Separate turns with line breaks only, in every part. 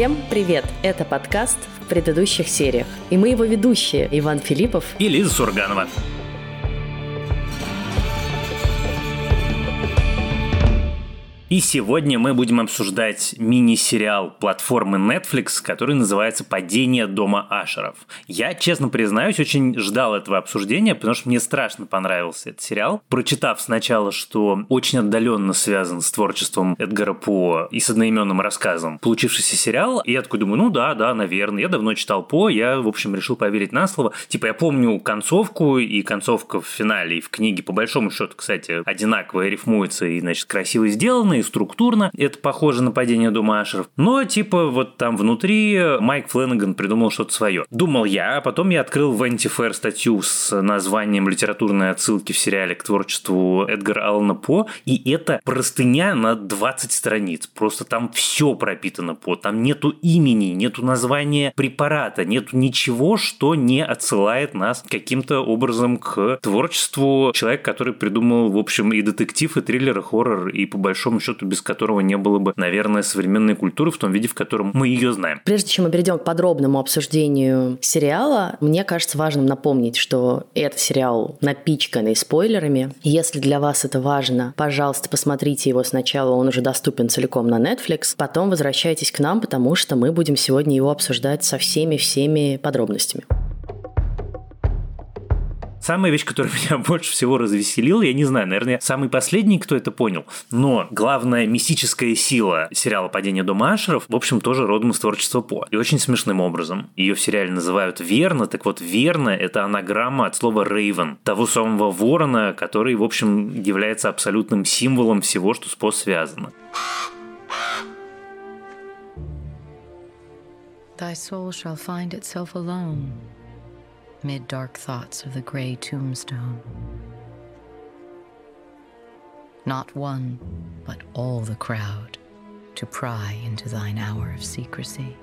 Всем привет! Это подкаст в предыдущих сериях. И мы его ведущие Иван Филиппов
и Лиза Сурганова. И сегодня мы будем обсуждать мини-сериал платформы Netflix, который называется «Падение дома Ашеров». Я, честно признаюсь, очень ждал этого обсуждения, потому что мне страшно понравился этот сериал. Прочитав сначала, что очень отдаленно связан с творчеством Эдгара По и с одноименным рассказом получившийся сериал, я такой думаю, ну да, да, наверное. Я давно читал По, я, в общем, решил поверить на слово. Типа, я помню концовку, и концовка в финале, и в книге, по большому счету, кстати, одинаково рифмуется и, значит, красиво сделана, и структурно это похоже на падение дома Ашеров. Но типа вот там внутри Майк Фленнеган придумал что-то свое. Думал я, а потом я открыл в Antifair статью с названием «Литературные отсылки в сериале к творчеству Эдгара Аллана По», и это простыня на 20 страниц. Просто там все пропитано По. Там нету имени, нету названия препарата, нету ничего, что не отсылает нас каким-то образом к творчеству человека, который придумал, в общем, и детектив, и триллер, и хоррор, и по большому счету счету без которого не было бы, наверное, современной культуры в том виде, в котором мы ее знаем.
Прежде чем мы перейдем к подробному обсуждению сериала, мне кажется важным напомнить, что этот сериал напичканный спойлерами. Если для вас это важно, пожалуйста, посмотрите его сначала, он уже доступен целиком на Netflix, потом возвращайтесь к нам, потому что мы будем сегодня его обсуждать со всеми-всеми подробностями.
Самая вещь, которая меня больше всего развеселила, я не знаю, наверное, самый последний, кто это понял, но главная мистическая сила сериала «Падение дома Ашеров», в общем, тоже родом из творчества По. И очень смешным образом. Ее в сериале называют Верно, так вот, Верно – это анаграмма от слова Рейвен, того самого ворона, который, в общем, является абсолютным символом всего, что с По связано. Thy soul shall find itself alone mid dark thoughts of the gray tombstone. Not one, but all the crowd, to pry into thine hour of secrecy.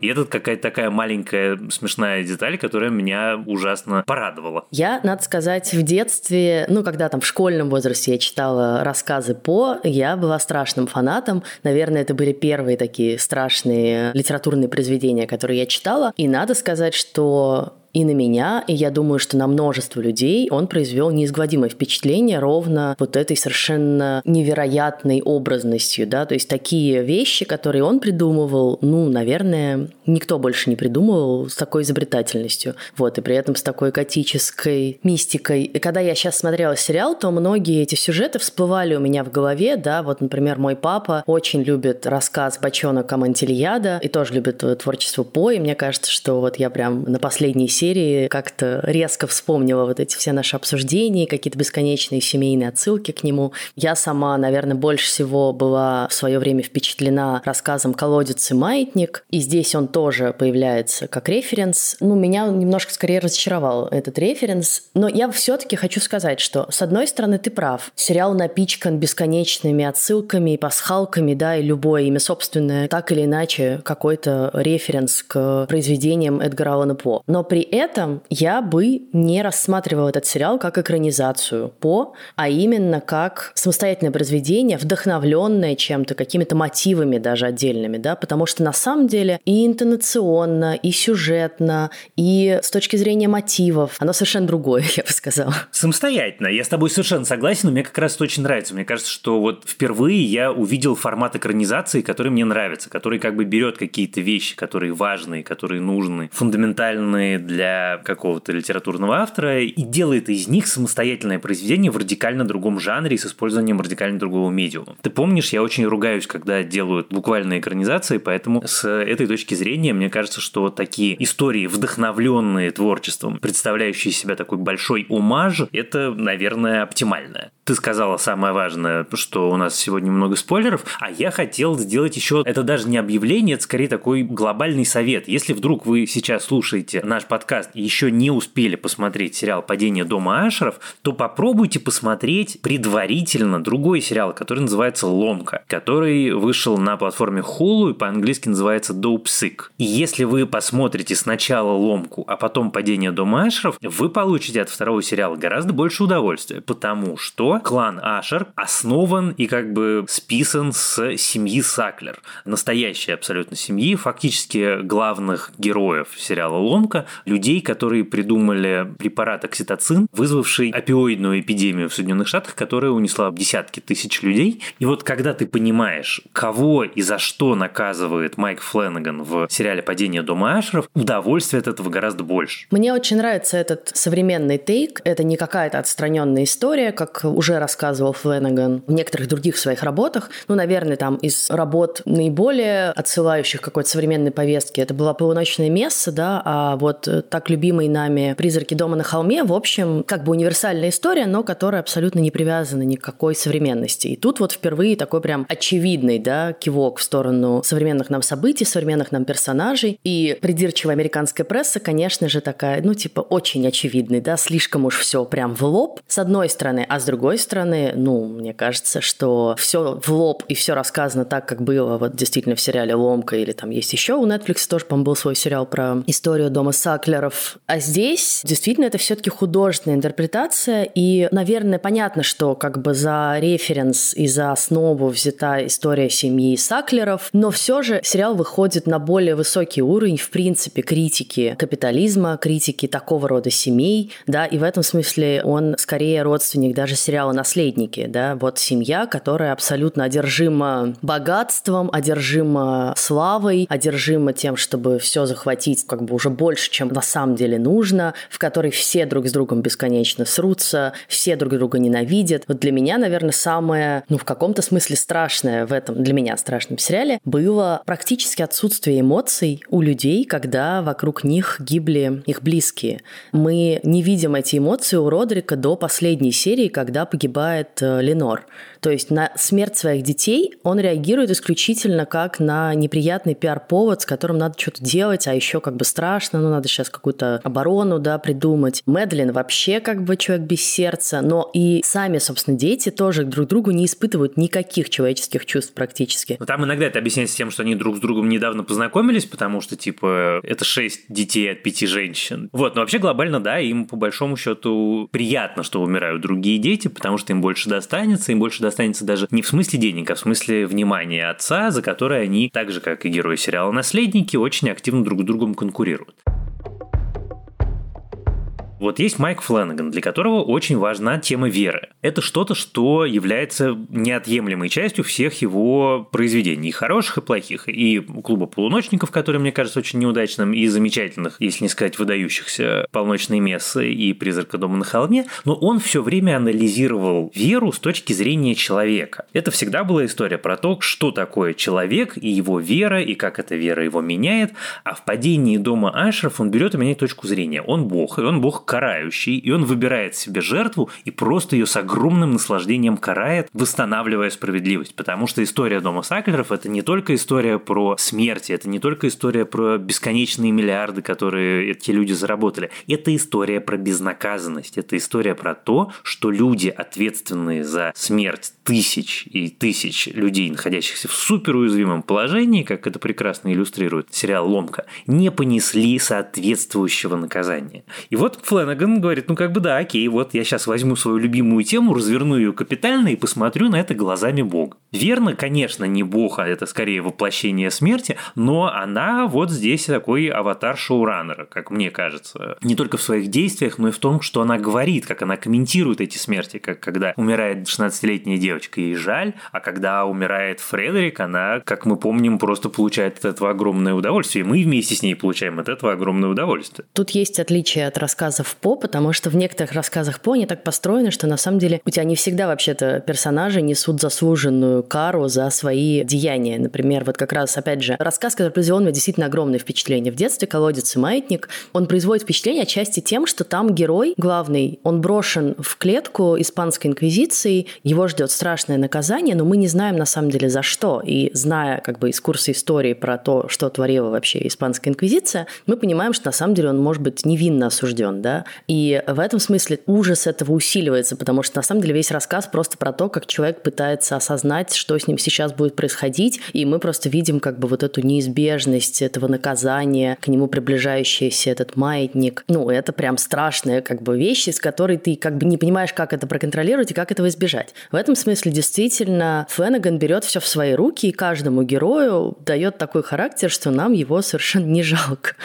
И это какая-то такая маленькая смешная деталь, которая меня ужасно порадовала.
Я, надо сказать, в детстве, ну, когда там в школьном возрасте я читала рассказы по, я была страшным фанатом. Наверное, это были первые такие страшные литературные произведения, которые я читала. И надо сказать, что и на меня, и я думаю, что на множество людей он произвел неизгладимое впечатление ровно вот этой совершенно невероятной образностью, да, то есть такие вещи, которые он придумывал, ну, наверное, никто больше не придумывал с такой изобретательностью, вот, и при этом с такой готической мистикой. И когда я сейчас смотрела сериал, то многие эти сюжеты всплывали у меня в голове, да, вот, например, мой папа очень любит рассказ «Бочонок Амантильяда» и тоже любит творчество По, и мне кажется, что вот я прям на последней серии как-то резко вспомнила вот эти все наши обсуждения, какие-то бесконечные семейные отсылки к нему. Я сама, наверное, больше всего была в свое время впечатлена рассказом «Колодец и маятник», и здесь он тоже появляется как референс. Ну, меня немножко скорее разочаровал этот референс, но я все-таки хочу сказать, что, с одной стороны, ты прав. Сериал напичкан бесконечными отсылками и пасхалками, да, и любое имя собственное, так или иначе, какой-то референс к произведениям Эдгара Аллана По. Но при этом я бы не рассматривала этот сериал как экранизацию по, а именно как самостоятельное произведение, вдохновленное чем-то, какими-то мотивами даже отдельными, да, потому что на самом деле и интонационно, и сюжетно, и с точки зрения мотивов, оно совершенно другое, я бы сказала.
Самостоятельно. Я с тобой совершенно согласен, но мне как раз это очень нравится. Мне кажется, что вот впервые я увидел формат экранизации, который мне нравится, который как бы берет какие-то вещи, которые важные, которые нужны, фундаментальные для какого-то литературного автора и делает из них самостоятельное произведение в радикально другом жанре с использованием радикально другого медиума. Ты помнишь, я очень ругаюсь, когда делают буквальные экранизации, поэтому с этой точки зрения мне кажется, что такие истории, вдохновленные творчеством, представляющие себя такой большой омаж, это, наверное, оптимальное. Ты сказала самое важное, что у нас сегодня много спойлеров, а я хотел сделать еще, это даже не объявление, это скорее такой глобальный совет. Если вдруг вы сейчас слушаете наш подкаст и еще не успели посмотреть сериал «Падение дома Ашеров», то попробуйте посмотреть предварительно другой сериал, который называется «Ломка», который вышел на платформе Hulu и по-английски называется «Dope Sick». И если вы посмотрите сначала «Ломку», а потом «Падение дома Ашеров», вы получите от второго сериала гораздо больше удовольствия, потому что клан Ашер основан и как бы списан с семьи Саклер. Настоящей абсолютно семьи, фактически главных героев сериала «Ломка», людей, которые придумали препарат окситоцин, вызвавший опиоидную эпидемию в Соединенных Штатах, которая унесла десятки тысяч людей. И вот когда ты понимаешь, кого и за что наказывает Майк Фленнеган в сериале «Падение дома Ашеров», удовольствие от этого гораздо больше.
Мне очень нравится этот современный тейк. Это не какая-то отстраненная история, как уже рассказывал Фленнеган в некоторых других своих работах. Ну, наверное, там из работ наиболее отсылающих какой-то современной повестки. Это была «Полуночное место», да, а вот так любимый нами «Призраки дома на холме», в общем, как бы универсальная история, но которая абсолютно не привязана ни к какой современности. И тут вот впервые такой прям очевидный, да, кивок в сторону современных нам событий, современных нам персонажей. И придирчивая американская пресса, конечно же, такая, ну, типа, очень очевидный, да, слишком уж все прям в лоб, с одной стороны, а с другой стороны, ну, мне кажется, что все в лоб и все рассказано так, как было вот действительно в сериале «Ломка» или там есть еще у Netflix тоже, по-моему, был свой сериал про историю дома Саклеров. А здесь действительно это все-таки художественная интерпретация, и, наверное, понятно, что как бы за референс и за основу взята история семьи Саклеров, но все же сериал выходит на более высокий уровень, в принципе, критики капитализма, критики такого рода семей, да, и в этом смысле он скорее родственник даже сериала «Наследники», да, вот семья, которая абсолютно одержима богатством, одержима славой, одержима тем, чтобы все захватить как бы уже больше, чем на самом деле нужно, в которой все друг с другом бесконечно срутся, все друг друга ненавидят. Вот для меня, наверное, самое, ну, в каком-то смысле страшное в этом, для меня страшном сериале, было практически отсутствие эмоций у людей, когда вокруг них гибли их близкие. Мы не видим эти эмоции у Родрика до последней серии, когда погибает э, Ленор. То есть на смерть своих детей он реагирует исключительно как на неприятный пиар-повод, с которым надо что-то делать, а еще как бы страшно, ну надо сейчас какую-то оборону, да, придумать. Мэдлин вообще как бы человек без сердца, но и сами, собственно, дети тоже друг другу не испытывают никаких человеческих чувств практически.
Но там иногда это объясняется тем, что они друг с другом недавно познакомились, потому что, типа, это шесть детей от пяти женщин. Вот, но вообще глобально, да, им по большому счету приятно, что умирают другие дети, потому что им больше достанется, им больше достанется останется даже не в смысле денег, а в смысле внимания отца, за которое они, так же как и герои сериала «Наследники», очень активно друг с другом конкурируют. Вот есть Майк Фленнеган, для которого очень важна тема веры. Это что-то, что является неотъемлемой частью всех его произведений, и хороших и плохих. И клуба полуночников, который, мне кажется, очень неудачным, и замечательных, если не сказать выдающихся, полночные мессы и призрака дома на холме. Но он все время анализировал веру с точки зрения человека. Это всегда была история про то, что такое человек и его вера, и как эта вера его меняет. А в падении дома Ашеров он берет и меняет точку зрения. Он бог, и он бог карающий, и он выбирает себе жертву и просто ее с огромным наслаждением карает, восстанавливая справедливость. Потому что история дома Саклеров – это не только история про смерть, это не только история про бесконечные миллиарды, которые эти люди заработали. Это история про безнаказанность. Это история про то, что люди, ответственные за смерть тысяч и тысяч людей, находящихся в суперуязвимом положении, как это прекрасно иллюстрирует сериал «Ломка», не понесли соответствующего наказания. И вот Флэш Флэнаган говорит, ну как бы да, окей, вот я сейчас возьму свою любимую тему, разверну ее капитально и посмотрю на это глазами Бога. Верно, конечно, не Бог, а это скорее воплощение смерти, но она вот здесь такой аватар шоураннера, как мне кажется. Не только в своих действиях, но и в том, что она говорит, как она комментирует эти смерти, как когда умирает 16-летняя девочка, ей жаль, а когда умирает Фредерик, она, как мы помним, просто получает от этого огромное удовольствие. И мы вместе с ней получаем от этого огромное удовольствие.
Тут есть отличие от рассказов По, потому что в некоторых рассказах По они так построены, что на самом деле у тебя не всегда вообще-то персонажи несут заслуженную кару за свои деяния. Например, вот как раз, опять же, рассказ, который произвел меня действительно огромное впечатление. В детстве «Колодец и маятник», он производит впечатление отчасти тем, что там герой главный, он брошен в клетку испанской инквизиции, его ждет страшное наказание, но мы не знаем на самом деле за что. И зная как бы из курса истории про то, что творила вообще Испанская инквизиция, мы понимаем, что на самом деле он может быть невинно осужден, да. И в этом смысле ужас этого усиливается, потому что на самом деле весь рассказ просто про то, как человек пытается осознать, что с ним сейчас будет происходить, и мы просто видим как бы вот эту неизбежность этого наказания, к нему приближающийся этот маятник. Ну, это прям страшная как бы вещь, из которой ты как бы не понимаешь, как это проконтролировать и как этого избежать. В этом смысле действительно Фленаган берет все в свои руки и каждому герою дает такой характер, что нам его совершенно не жалко.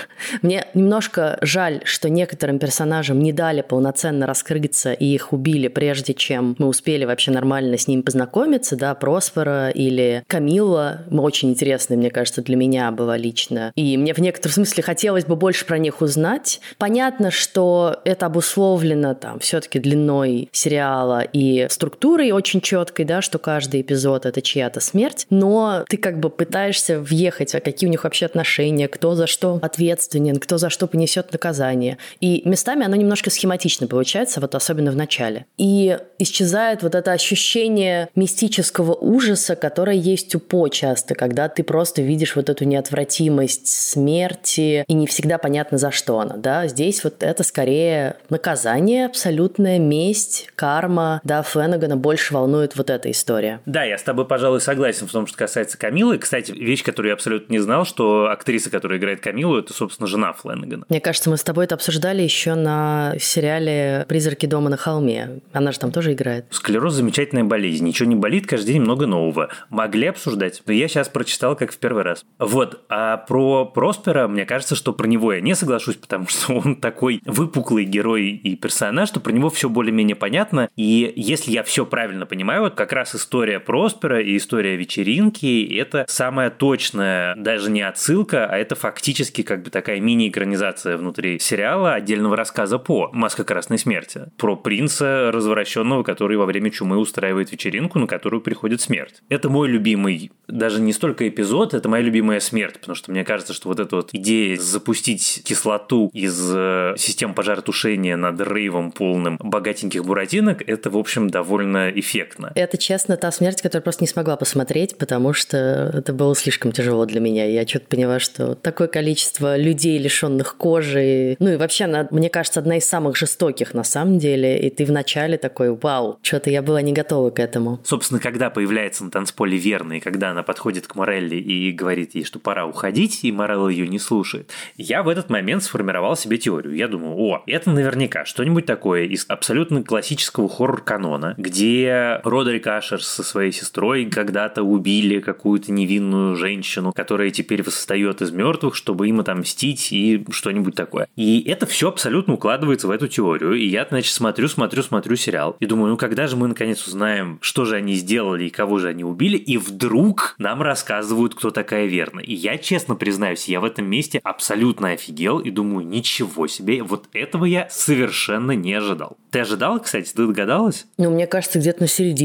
Мне немножко жаль, что некоторым персонажам не дали полноценно раскрыться и их убили, прежде чем мы успели вообще нормально с ним познакомиться, да, Проспера или Камилла, очень интересные, мне кажется, для меня была лично. И мне в некотором смысле хотелось бы больше про них узнать. Понятно, что это обусловлено там все-таки длиной сериала и структурой очень четкой, да, что каждый эпизод это чья-то смерть, но ты как бы пытаешься въехать, а какие у них вообще отношения, кто за что ответственен, кто за что понесет наказание. И местами оно немножко схематично получается, вот особенно в начале. И исчезает вот это ощущение мистического ужаса, которое есть у По часто, когда ты просто видишь вот эту неотвратимость смерти, и не всегда понятно, за что она, да. Здесь вот это скорее наказание, абсолютная месть, карма, да, Фленагана больше волнует вот эта история.
Да, я с тобой, пожалуй, согласен в том, что касается Камилы. Кстати, вещь, которую я абсолютно не знал, что актриса, которая играет Камилу, это, собственно, жена Фленагана.
Мне кажется, мы с тобой это обсуждали еще на сериале «Призраки дома на холме». Она же там тоже играет.
Склероз – замечательная болезнь. Ничего не болит, каждый день много нового. Могли обсуждать, но я сейчас прочитал как в первый раз. Вот, а про Проспера, мне кажется, что про него я не соглашусь, потому что он такой выпуклый герой и персонаж, что про него все более-менее понятно. И если я все правильно понимаю, вот как раз история Проспера и история вечеринки – это самая точная, даже не отсылка, а это фактически как бы такая мини-экранизация внутри сериала отдельного рассказа по «Маска красной смерти» про принца развращенного, который во время чумы устраивает вечеринку, на которую приходит смерть. Это мой любимый, даже не столько эпизод, это моя любимая смерть, потому что мне кажется, что вот эта вот идея запустить кислоту из э, систем пожаротушения над рейвом полным богатеньких буратинок, это, в общем, довольно эффектно.
Это, честно, та смерть, которую просто не смогла посмотреть, потому что это было слишком тяжело для меня. Я что-то поняла, что такое количество людей, лишенных кожи, ну и вообще, она, мне кажется, одна из самых жестоких на самом деле, и ты вначале такой, вау, что-то я была не готова к этому.
Собственно, когда появляется на танцполе верный, когда она подходит к Морелли и говорит ей, что пора уходить, и Морелла ее не слушает, я в этот момент сформировал себе теорию. Я думаю, о, это наверняка что-нибудь такое из абсолютно классического хоррор-канона, где Родерик Ашер со своей сестрой когда-то убили какую-то невинную женщину, которая теперь восстает из мертвых, чтобы им отомстить и что-нибудь такое. И это все абсолютно укладывается в эту теорию. И я, значит, смотрю, смотрю, смотрю сериал и думаю, ну когда же мы наконец узнаем, что же они сделали и кого же они убили, и вдруг нам рассказывают, кто такая Верна. И я, честно признаюсь, я в этом месте абсолютно офигел и думаю, ничего себе, вот этого я совершенно не ожидал. Ты ожидала, кстати, ты догадалась?
Ну, мне кажется, где-то на середине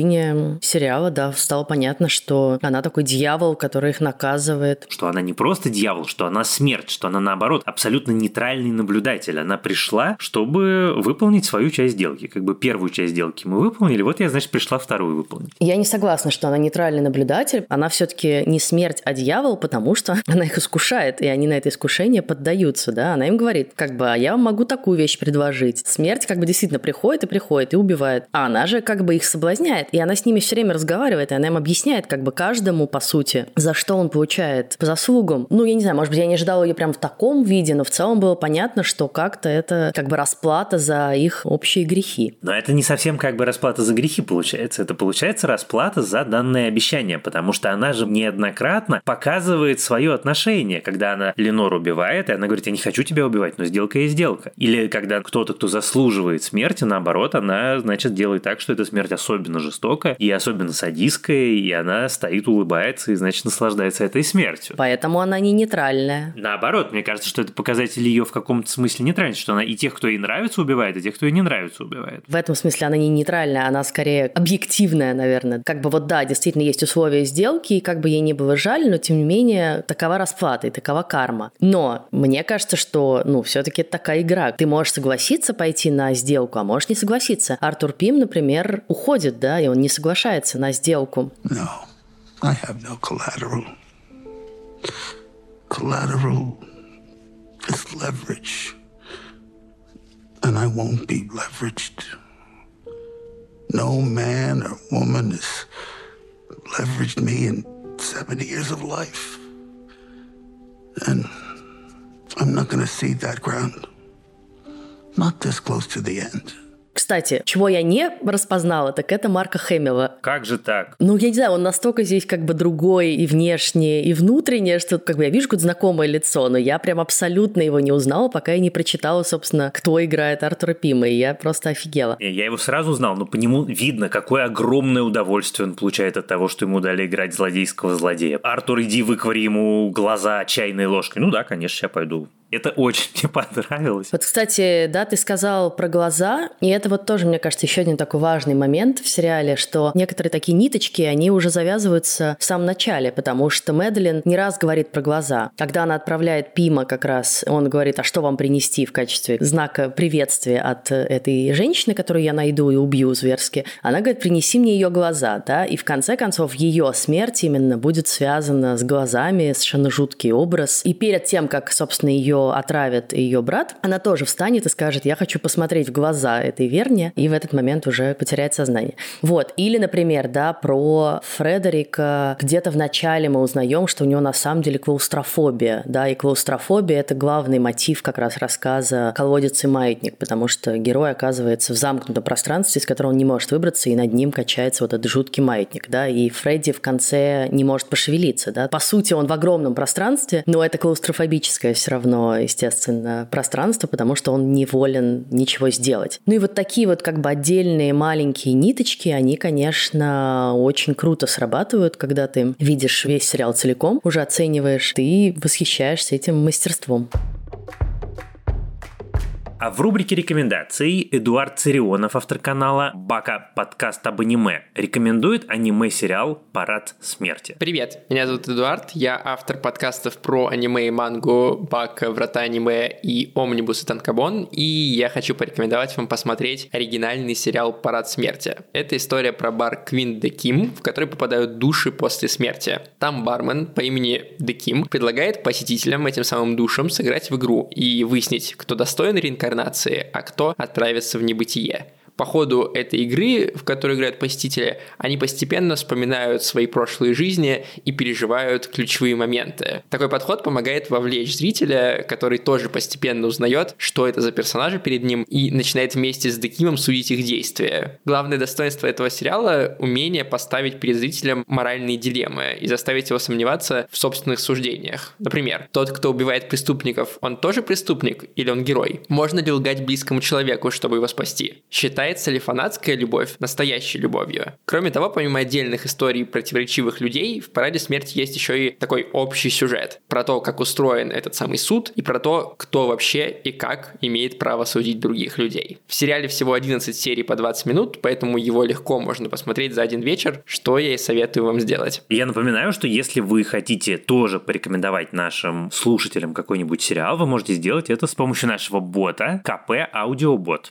сериала, да, стало понятно, что она такой дьявол, который их наказывает.
Что она не просто дьявол, что она смерть, что она, наоборот, абсолютно нейтральный наблюдатель. Она пришла, чтобы выполнить свою часть сделки. Как бы первую часть сделки мы выполнили, вот я, значит, пришла вторую выполнить.
Я не согласна, что она нейтральный наблюдатель. Она все-таки не смерть, а дьявол, потому что она их искушает, и они на это искушение поддаются, да. Она им говорит, как бы, а я вам могу такую вещь предложить. Смерть как бы действительно приходит и приходит и убивает. А она же как бы их соблазняет, и она с ними все время разговаривает, и она им объясняет как бы каждому, по сути, за что он получает по заслугам. Ну, я не знаю, может быть, я не ожидала ее прям в таком виде, но в целом было понятно, что как-то это как бы расплата за их общие грехи.
Но это не совсем как бы расплата за грехи получается. Это получается расплата за данное обещание, потому что она же неоднократно показывает свое отношение, когда она Ленор убивает, и она говорит, я не хочу тебя убивать, но сделка есть сделка. Или когда кто-то, кто заслуживает смерти, наоборот, она, значит, делает так, что эта смерть особенно жестокая и особенно садистская, и она стоит, улыбается и, значит, наслаждается этой смертью.
Поэтому она не нейтральная.
Наоборот, мне кажется, что это показатель ее в каком-то смысле нейтральности, что она и тех, кто ей нравится, убивает, и тех, кто ей не нравится, убивает.
В этом смысле она не нейтральная, она скорее объективная, наверное. Как бы вот да, действительно есть условия сделки, и как бы ей не было жаль, но тем не менее такова расплата и такова карма. Но мне кажется, что, ну, все-таки это такая игра. Ты можешь согласиться пойти на сделку, а можешь не согласиться. Артур Пим, например, уходит, да, и он не соглашается на сделку.
No, I have no collateral. Collateral is leverage. And I won't be leveraged. No man or woman has leveraged me in 70 years of life. And I'm not going to cede that ground. Not this close to the end.
Кстати, чего я не распознала, так это Марка Хэмилла.
Как же так?
Ну, я не знаю, он настолько здесь как бы другой и внешне, и внутренне, что как бы я вижу какое-то знакомое лицо, но я прям абсолютно его не узнала, пока я не прочитала, собственно, кто играет Артура Пима, и я просто офигела.
Я его сразу узнал, но по нему видно, какое огромное удовольствие он получает от того, что ему дали играть злодейского злодея. Артур, иди выквари ему глаза чайной ложкой. Ну да, конечно, я пойду. Это очень мне понравилось.
Вот, кстати, да, ты сказал про глаза, и это вот тоже, мне кажется, еще один такой важный момент в сериале, что некоторые такие ниточки, они уже завязываются в самом начале, потому что Мэдлин не раз говорит про глаза. Когда она отправляет Пима как раз, он говорит, а что вам принести в качестве знака приветствия от этой женщины, которую я найду и убью зверски, она говорит, принеси мне ее глаза, да, и в конце концов ее смерть именно будет связана с глазами, совершенно жуткий образ. И перед тем, как, собственно, отравит ее брат, она тоже встанет и скажет, я хочу посмотреть в глаза этой Верни, и в этот момент уже потеряет сознание. Вот. Или, например, да, про Фредерика. Где-то в начале мы узнаем, что у него на самом деле клаустрофобия, да, и клаустрофобия – это главный мотив как раз рассказа «Колодец и маятник», потому что герой оказывается в замкнутом пространстве, из которого он не может выбраться, и над ним качается вот этот жуткий маятник, да, и Фредди в конце не может пошевелиться, да. По сути, он в огромном пространстве, но это клаустрофобическое все равно естественно, пространство, потому что он не волен ничего сделать. Ну и вот такие вот как бы отдельные маленькие ниточки, они, конечно, очень круто срабатывают, когда ты видишь весь сериал целиком, уже оцениваешь, ты восхищаешься этим мастерством.
А в рубрике рекомендаций Эдуард Царионов, автор канала Бака подкаст об аниме, рекомендует аниме-сериал «Парад смерти».
Привет, меня зовут Эдуард, я автор подкастов про аниме и мангу Бака, Врата аниме и Омнибус и Танкабон, и я хочу порекомендовать вам посмотреть оригинальный сериал «Парад смерти». Это история про бар Квин Де Ким, в который попадают души после смерти. Там бармен по имени Де Ким предлагает посетителям этим самым душам сыграть в игру и выяснить, кто достоин реинкарнации реинкарнации, а кто отправится в небытие по ходу этой игры, в которой играют посетители, они постепенно вспоминают свои прошлые жизни и переживают ключевые моменты. Такой подход помогает вовлечь зрителя, который тоже постепенно узнает, что это за персонажи перед ним, и начинает вместе с Декимом судить их действия. Главное достоинство этого сериала — умение поставить перед зрителем моральные дилеммы и заставить его сомневаться в собственных суждениях. Например, тот, кто убивает преступников, он тоже преступник или он герой? Можно ли лгать близкому человеку, чтобы его спасти? Считать является ли фанатская любовь настоящей любовью. Кроме того, помимо отдельных историй противоречивых людей, в «Параде смерти» есть еще и такой общий сюжет про то, как устроен этот самый суд и про то, кто вообще и как имеет право судить других людей. В сериале всего 11 серий по 20 минут, поэтому его легко можно посмотреть за один вечер, что я и советую вам сделать.
Я напоминаю, что если вы хотите тоже порекомендовать нашим слушателям какой-нибудь сериал, вы можете сделать это с помощью нашего бота КП Аудиобот.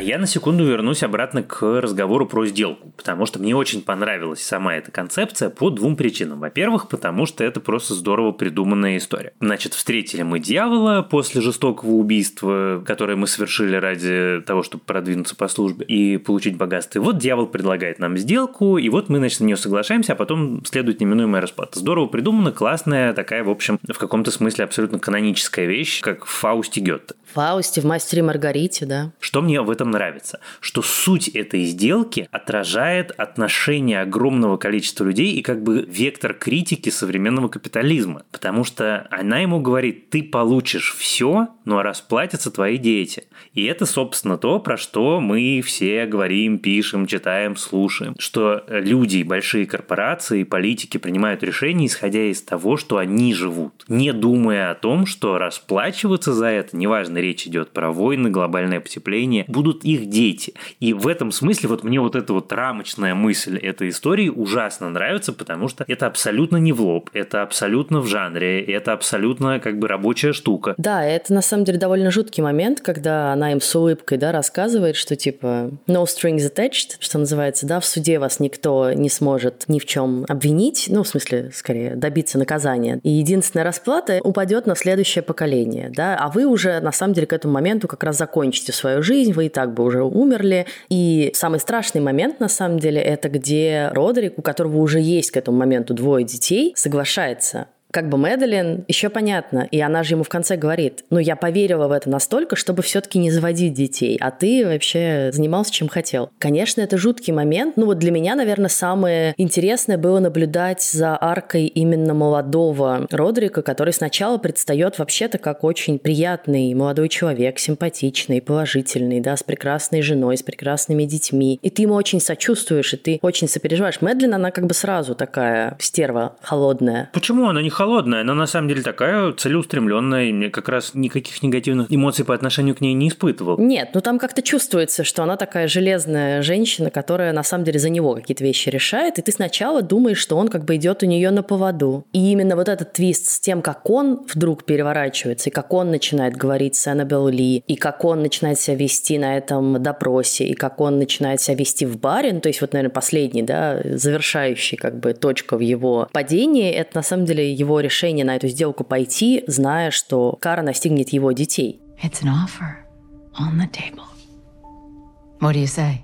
А я на секунду вернусь обратно к разговору про сделку, потому что мне очень понравилась сама эта концепция по двум причинам. Во-первых, потому что это просто здорово придуманная история. Значит, встретили мы дьявола после жестокого убийства, которое мы совершили ради того, чтобы продвинуться по службе и получить богатство. И вот дьявол предлагает нам сделку, и вот мы, значит, на нее соглашаемся, а потом следует неминуемая расплата. Здорово придумано, классная, такая, в общем, в каком-то смысле абсолютно каноническая вещь, как в Фаусте Гетте.
В Фаусте, в Мастере Маргарите, да.
Что мне в этом нравится? Что суть этой сделки отражает отношение огромного количества людей и как бы вектор критики современного капитализма. Потому что она ему говорит, ты получишь все, но расплатятся твои дети. И это, собственно, то, про что мы все говорим, пишем, читаем, слушаем. Что люди, большие корпорации, политики принимают решения, исходя из того, что они живут. Не думая о том, что расплачиваться за это, неважно, речь идет про войны, глобальное потепление, будут будут их дети. И в этом смысле вот мне вот эта вот рамочная мысль этой истории ужасно нравится, потому что это абсолютно не в лоб, это абсолютно в жанре, это абсолютно как бы рабочая штука.
Да, это на самом деле довольно жуткий момент, когда она им с улыбкой, да, рассказывает, что типа no strings attached, что называется, да, в суде вас никто не сможет ни в чем обвинить, ну, в смысле, скорее, добиться наказания. И единственная расплата упадет на следующее поколение, да, а вы уже, на самом деле, к этому моменту как раз закончите свою жизнь, вы и так бы уже умерли. И самый страшный момент, на самом деле, это где Родерик, у которого уже есть к этому моменту двое детей, соглашается как бы Мэдалин еще понятно, и она же ему в конце говорит, ну, я поверила в это настолько, чтобы все-таки не заводить детей, а ты вообще занимался чем хотел. Конечно, это жуткий момент, ну вот для меня, наверное, самое интересное было наблюдать за аркой именно молодого Родрика, который сначала предстает вообще-то как очень приятный молодой человек, симпатичный, положительный, да, с прекрасной женой, с прекрасными детьми, и ты ему очень сочувствуешь, и ты очень сопереживаешь. Мэдлин, она как бы сразу такая стерва холодная.
Почему она не холодная, но на самом деле такая целеустремленная, и мне как раз никаких негативных эмоций по отношению к ней не испытывал.
Нет, ну там как-то чувствуется, что она такая железная женщина, которая на самом деле за него какие-то вещи решает, и ты сначала думаешь, что он как бы идет у нее на поводу. И именно вот этот твист с тем, как он вдруг переворачивается, и как он начинает говорить с Аннабелл Ли, и как он начинает себя вести на этом допросе, и как он начинает себя вести в баре, ну, то есть вот, наверное, последний, да, завершающий как бы точка в его падении, это на самом деле его его решение на эту сделку пойти, зная, что кара настигнет его детей. It's an offer on the table. What do you say?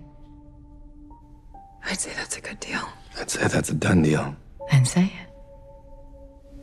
I'd say that's a good deal. I'd say that's a done deal. Then say it.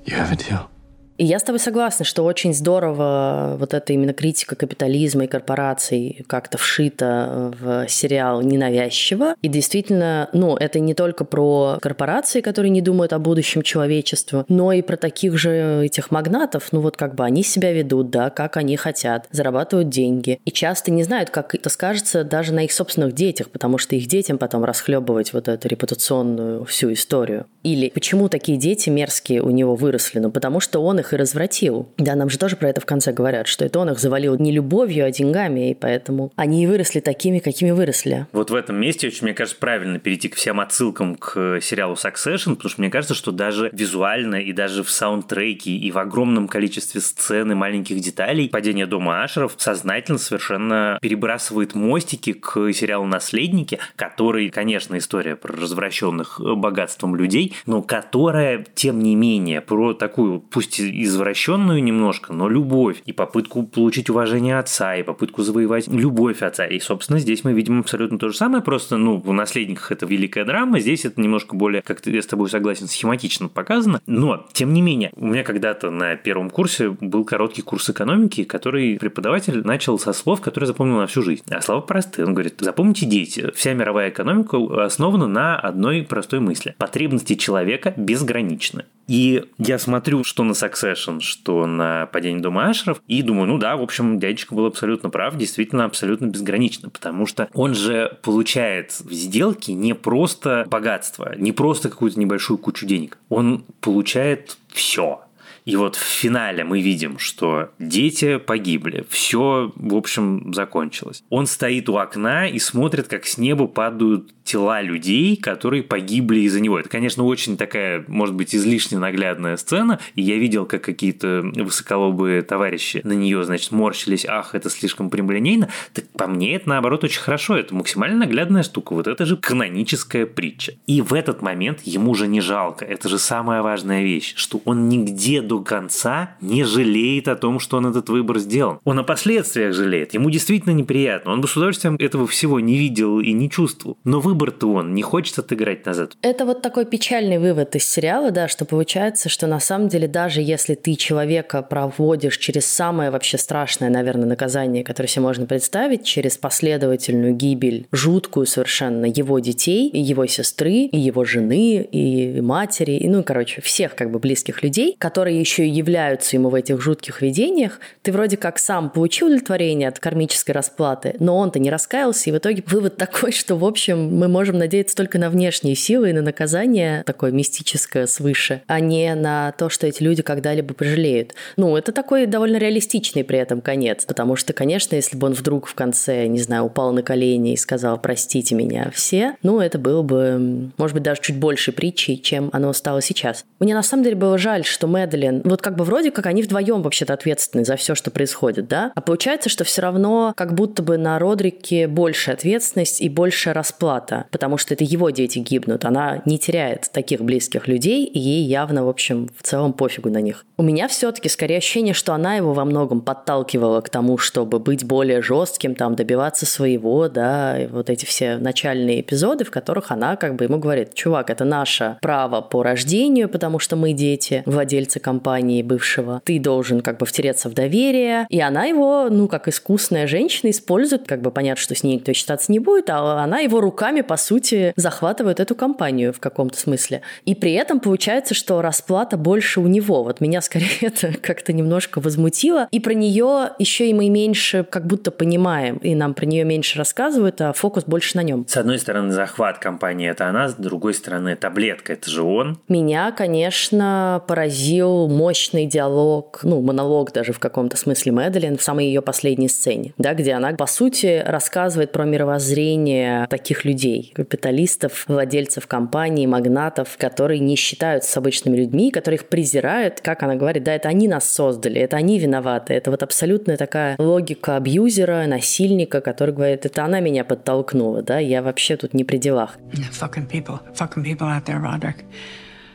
You have a deal. И я с тобой согласна, что очень здорово вот эта именно критика капитализма и корпораций как-то вшита в сериал ненавязчиво. И действительно, ну, это не только про корпорации, которые не думают о будущем человечества, но и про таких же этих магнатов, ну вот как бы они себя ведут, да, как они хотят, зарабатывают деньги. И часто не знают, как это скажется даже на их собственных детях, потому что их детям потом расхлебывать вот эту репутационную всю историю. Или почему такие дети мерзкие у него выросли? Ну, потому что он и развратил. Да, нам же тоже про это в конце говорят, что это он их завалил не любовью, а деньгами, и поэтому они и выросли такими, какими выросли.
Вот в этом месте очень, мне кажется, правильно перейти к всем отсылкам к сериалу Succession, потому что мне кажется, что даже визуально и даже в саундтреке и в огромном количестве сцен и маленьких деталей «Падение дома Ашеров» сознательно совершенно перебрасывает мостики к сериалу «Наследники», который, конечно, история про развращенных богатством людей, но которая, тем не менее, про такую, пусть извращенную немножко, но любовь и попытку получить уважение отца, и попытку завоевать любовь отца. И, собственно, здесь мы видим абсолютно то же самое, просто, ну, в «Наследниках» это великая драма, здесь это немножко более, как я с тобой согласен, схематично показано. Но, тем не менее, у меня когда-то на первом курсе был короткий курс экономики, который преподаватель начал со слов, которые запомнил на всю жизнь. А слова простые. Он говорит, запомните, дети, вся мировая экономика основана на одной простой мысли. Потребности человека безграничны. И я смотрю, что на Succession, что на падение дома Ашеров, и думаю, ну да, в общем, дядечка был абсолютно прав, действительно абсолютно безгранично, потому что он же получает в сделке не просто богатство, не просто какую-то небольшую кучу денег, он получает все. И вот в финале мы видим, что дети погибли. Все, в общем, закончилось. Он стоит у окна и смотрит, как с неба падают тела людей, которые погибли из-за него. Это, конечно, очень такая, может быть, излишне наглядная сцена. И я видел, как какие-то высоколобые товарищи на нее, значит, морщились. Ах, это слишком прямолинейно. Так по мне это, наоборот, очень хорошо. Это максимально наглядная штука. Вот это же каноническая притча. И в этот момент ему же не жалко. Это же самая важная вещь, что он нигде до конца не жалеет о том, что он этот выбор сделал. Он о последствиях жалеет. Ему действительно неприятно. Он бы с удовольствием этого всего не видел и не чувствовал. Но выбор-то он не хочет отыграть назад.
Это вот такой печальный вывод из сериала, да, что получается, что на самом деле даже если ты человека проводишь через самое вообще страшное, наверное, наказание, которое себе можно представить, через последовательную гибель, жуткую совершенно его детей, и его сестры, и его жены, и матери, и, ну, короче, всех как бы близких людей, которые еще и являются ему в этих жутких видениях, ты вроде как сам получил удовлетворение от кармической расплаты, но он-то не раскаялся, и в итоге вывод такой, что, в общем, мы можем надеяться только на внешние силы и на наказание такое мистическое свыше, а не на то, что эти люди когда-либо пожалеют. Ну, это такой довольно реалистичный при этом конец, потому что, конечно, если бы он вдруг в конце, не знаю, упал на колени и сказал «простите меня все», ну, это было бы, может быть, даже чуть больше притчей, чем оно стало сейчас. Мне на самом деле было жаль, что Мэдлин, вот как бы вроде как они вдвоем вообще-то ответственны за все, что происходит, да? А получается, что все равно как будто бы на Родрике больше ответственность и больше расплата, потому что это его дети гибнут. Она не теряет таких близких людей, и ей явно, в общем, в целом пофигу на них. У меня все-таки скорее ощущение, что она его во многом подталкивала к тому, чтобы быть более жестким, там, добиваться своего, да, и вот эти все начальные эпизоды, в которых она как бы ему говорит, чувак, это наше право по рождению, потому что мы дети, владельцы компании бывшего. Ты должен как бы втереться в доверие. И она его, ну, как искусная женщина, использует, как бы понятно, что с ней никто считаться не будет, а она его руками, по сути, захватывает эту компанию в каком-то смысле. И при этом получается, что расплата больше у него. Вот меня скорее это как-то немножко возмутило. И про нее еще и мы меньше как будто понимаем, и нам про нее меньше рассказывают, а фокус больше на нем.
С одной стороны, захват компании это она, с другой стороны, таблетка это же он.
Меня, конечно, поразил мощный диалог, ну, монолог даже в каком-то смысле Мэдалин в самой ее последней сцене, да, где она, по сути, рассказывает про мировоззрение таких людей, капиталистов, владельцев компаний, магнатов, которые не считаются с обычными людьми, которые их презирают, как она говорит, да, это они нас создали, это они виноваты, это вот абсолютная такая логика абьюзера, насильника, который говорит, это она меня подтолкнула, да, я вообще тут не при делах.
Fucking people, fucking people out there.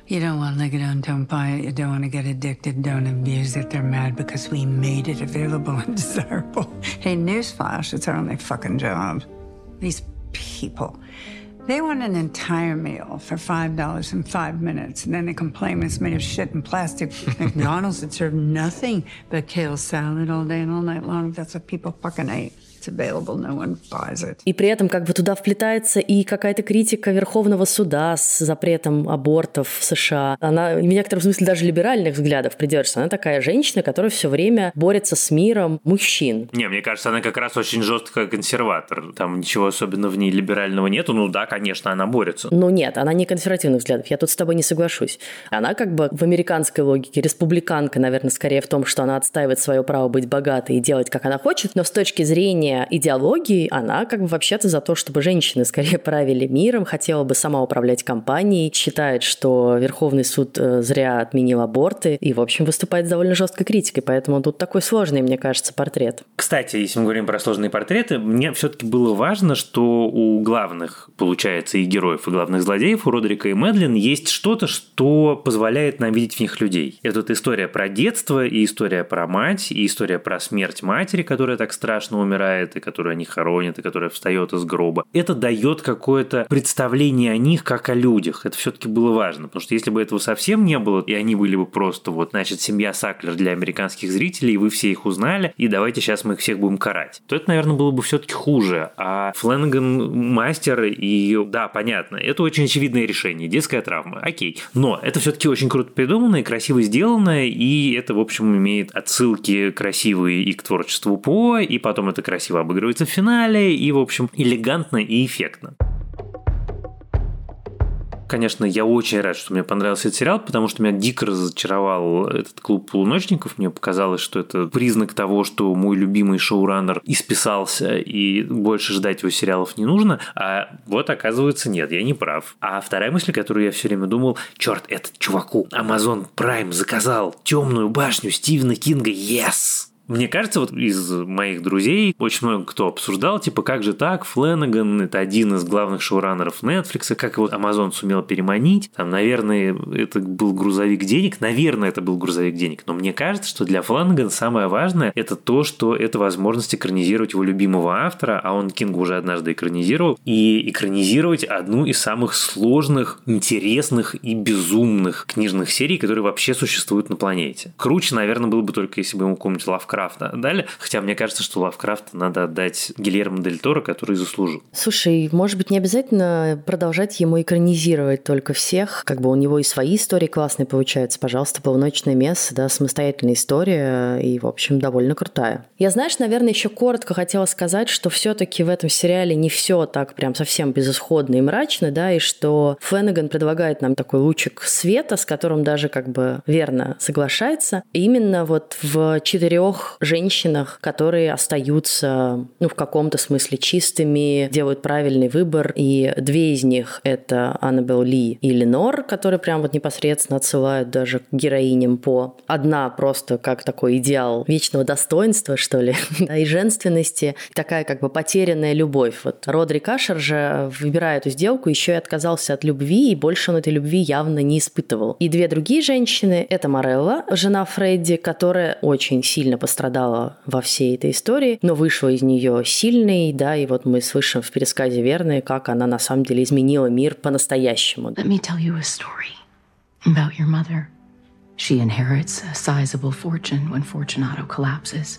You don't want to lick it on, don't buy it. You don't want to get addicted, don't abuse it. They're mad because we made it available and desirable. Hey, newsflash, it's our only fucking job. These people, they want an entire meal for $5 in five minutes, and then they complain it's made of shit and plastic. McDonald's that served nothing but kale salad all day and all night long. That's what people fucking ate.
И при этом как бы туда вплетается и какая-то критика Верховного суда с запретом абортов в США. Она в некотором смысле даже либеральных взглядов придерживается. Она такая женщина, которая все время борется с миром мужчин.
Не, мне кажется, она как раз очень жесткая консерватор. Там ничего особенно в ней либерального нету. Ну да, конечно, она борется.
Ну нет, она не консервативных взглядов. Я тут с тобой не соглашусь. Она как бы в американской логике республиканка, наверное, скорее в том, что она отстаивает свое право быть богатой и делать, как она хочет. Но с точки зрения идеологии, она как бы вообще-то за то, чтобы женщины скорее правили миром, хотела бы сама управлять компанией, считает, что Верховный суд э, зря отменил аборты и, в общем, выступает с довольно жесткой критикой, поэтому тут такой сложный, мне кажется, портрет.
Кстати, если мы говорим про сложные портреты, мне все-таки было важно, что у главных, получается, и героев, и главных злодеев, у Родрика и Мэдлин, есть что-то, что позволяет нам видеть в них людей. Это вот история про детство, и история про мать, и история про смерть матери, которая так страшно умирает, умирает, и которую они хоронят, и которая встает из гроба. Это дает какое-то представление о них как о людях. Это все-таки было важно, потому что если бы этого совсем не было, и они были бы просто вот, значит, семья Саклер для американских зрителей, и вы все их узнали, и давайте сейчас мы их всех будем карать, то это, наверное, было бы все-таки хуже. А Фленнеган мастер, и да, понятно, это очень очевидное решение, детская травма, окей. Но это все-таки очень круто придумано и красиво сделано, и это, в общем, имеет отсылки красивые и к творчеству По, и потом это красиво красиво обыгрывается в финале и, в общем, элегантно и эффектно. Конечно, я очень рад, что мне понравился этот сериал, потому что меня дико разочаровал этот клуб полуночников. Мне показалось, что это признак того, что мой любимый шоураннер исписался, и больше ждать его сериалов не нужно. А вот, оказывается, нет, я не прав. А вторая мысль, которую я все время думал, черт, этот чуваку Amazon Prime заказал темную башню Стивена Кинга, yes! Мне кажется, вот из моих друзей очень много кто обсуждал, типа, как же так, Фленнеган – это один из главных шоураннеров Netflix, как его Amazon сумел переманить. Там, наверное, это был грузовик денег, наверное, это был грузовик денег. Но мне кажется, что для Фленнегана самое важное – это то, что это возможность экранизировать его любимого автора, а он Кинга уже однажды экранизировал, и экранизировать одну из самых сложных, интересных и безумных книжных серий, которые вообще существуют на планете. Круче, наверное, было бы только если бы ему какой-нибудь Лавкрафт Лавкрафта дали. Хотя мне кажется, что Лавкрафта надо отдать Гильермо Дель Торо, который заслужил.
Слушай, может быть, не обязательно продолжать ему экранизировать только всех. Как бы у него и свои истории классные получаются. Пожалуйста, «Полуночное место», да, самостоятельная история и, в общем, довольно крутая. Я, знаешь, наверное, еще коротко хотела сказать, что все-таки в этом сериале не все так прям совсем безысходно и мрачно, да, и что Феннеган предлагает нам такой лучик света, с которым даже как бы верно соглашается. именно вот в четырех женщинах, которые остаются, ну, в каком-то смысле чистыми, делают правильный выбор, и две из них — это Аннабел Ли и Ленор, которые прям вот непосредственно отсылают даже к героиням по. Одна просто как такой идеал вечного достоинства, что ли, да, и женственности, такая как бы потерянная любовь. Вот Родрик Ашер же, выбирая эту сделку, еще и отказался от любви, и больше он этой любви явно не испытывал. И две другие женщины — это Морелла, жена Фредди, которая очень сильно пострадала во всей этой истории, но вышла из нее сильной, да, и вот мы слышим в пересказе Верны, как она на самом деле изменила мир по-настоящему.
Let me tell you a story about your mother. She inherits a sizable fortune when Fortunato collapses,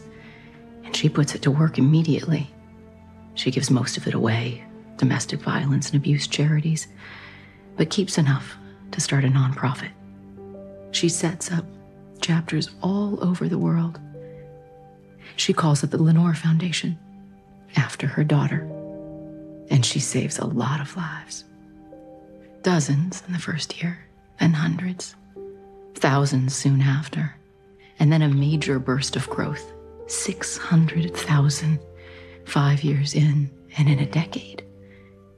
and she puts it to work immediately. She gives most of it away, domestic violence and abuse charities, but keeps enough to start a nonprofit. She sets up chapters all over the world. She calls it the Lenore Foundation after her daughter, and she saves a lot of lives. Dozens in the first year, and hundreds, thousands soon after, and then a major burst of growth. 600,000 five years in, and in a decade,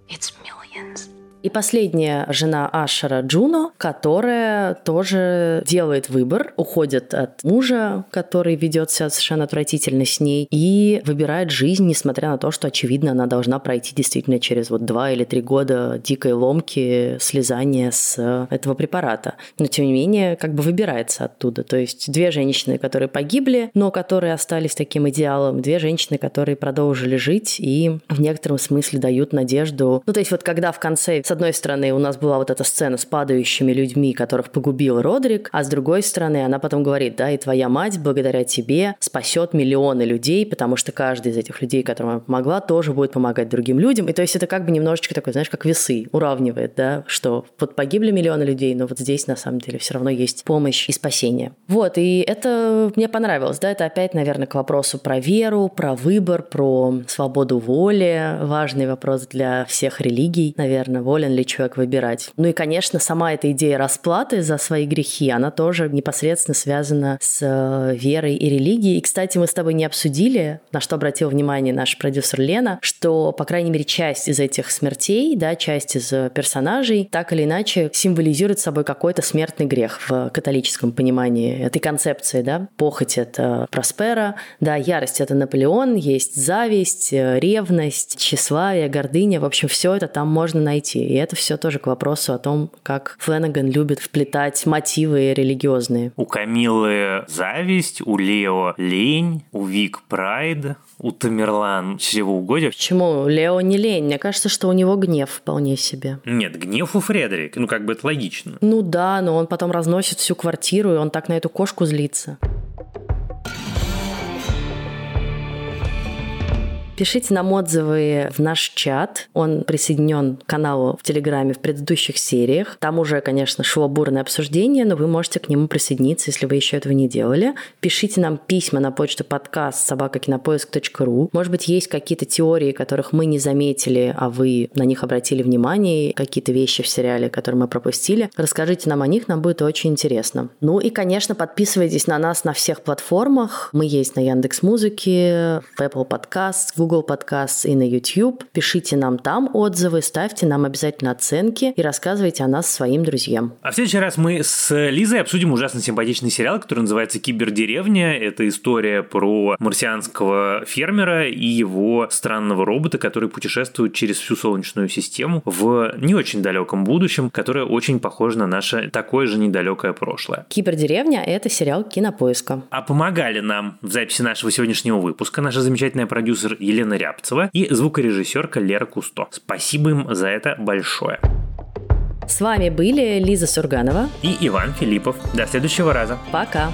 it's millions.
И последняя жена Ашера Джуно, которая тоже делает выбор, уходит от мужа, который ведет себя совершенно отвратительно с ней, и выбирает жизнь, несмотря на то, что, очевидно, она должна пройти действительно через вот два или три года дикой ломки, слезания с этого препарата. Но, тем не менее, как бы выбирается оттуда. То есть две женщины, которые погибли, но которые остались таким идеалом, две женщины, которые продолжили жить и в некотором смысле дают надежду. Ну, то есть вот когда в конце с одной стороны, у нас была вот эта сцена с падающими людьми, которых погубил Родрик, а с другой стороны, она потом говорит, да, и твоя мать благодаря тебе спасет миллионы людей, потому что каждый из этих людей, которым она помогла, тоже будет помогать другим людям. И то есть это как бы немножечко такой, знаешь, как весы, уравнивает, да, что вот погибли миллионы людей, но вот здесь на самом деле все равно есть помощь и спасение. Вот, и это мне понравилось, да, это опять, наверное, к вопросу про веру, про выбор, про свободу воли, важный вопрос для всех религий, наверное, воля волен ли человек выбирать. Ну и, конечно, сама эта идея расплаты за свои грехи, она тоже непосредственно связана с э, верой и религией. И, кстати, мы с тобой не обсудили, на что обратил внимание наш продюсер Лена, что, по крайней мере, часть из этих смертей, да, часть из э, персонажей так или иначе символизирует собой какой-то смертный грех в католическом понимании этой концепции, да. Похоть — это Проспера, да, ярость — это Наполеон, есть зависть, э, ревность, тщеславие, гордыня, в общем, все это там можно найти. И это все тоже к вопросу о том, как Фленаган любит вплетать мотивы религиозные.
У Камилы зависть, у Лео лень, у Вик прайд, у Тамерлан чревоугодие.
Почему? Лео не лень. Мне кажется, что у него гнев вполне себе.
Нет, гнев у Фредерик. Ну, как бы это логично.
Ну да, но он потом разносит всю квартиру, и он так на эту кошку злится. Пишите нам отзывы в наш чат. Он присоединен к каналу в Телеграме в предыдущих сериях. Там уже, конечно, шло бурное обсуждение, но вы можете к нему присоединиться, если вы еще этого не делали. Пишите нам письма на почту подкаст собакакинопоиск.ру. Может быть, есть какие-то теории, которых мы не заметили, а вы на них обратили внимание, какие-то вещи в сериале, которые мы пропустили. Расскажите нам о них, нам будет очень интересно. Ну и, конечно, подписывайтесь на нас на всех платформах. Мы есть на Яндекс Музыке, в Apple Podcasts, Google Google Podcasts и на YouTube. Пишите нам там отзывы, ставьте нам обязательно оценки и рассказывайте о нас своим друзьям.
А в следующий раз мы с Лизой обсудим ужасно симпатичный сериал, который называется «Кибердеревня». Это история про марсианского фермера и его странного робота, который путешествует через всю Солнечную систему в не очень далеком будущем, которое очень похоже на наше такое же недалекое прошлое.
«Кибердеревня» — это сериал кинопоиска.
А помогали нам в записи нашего сегодняшнего выпуска наша замечательная продюсер Елена Рябцева и звукорежиссерка Лера Кусто. Спасибо им за это большое.
С вами были Лиза Сурганова
и Иван Филиппов. До следующего раза.
Пока.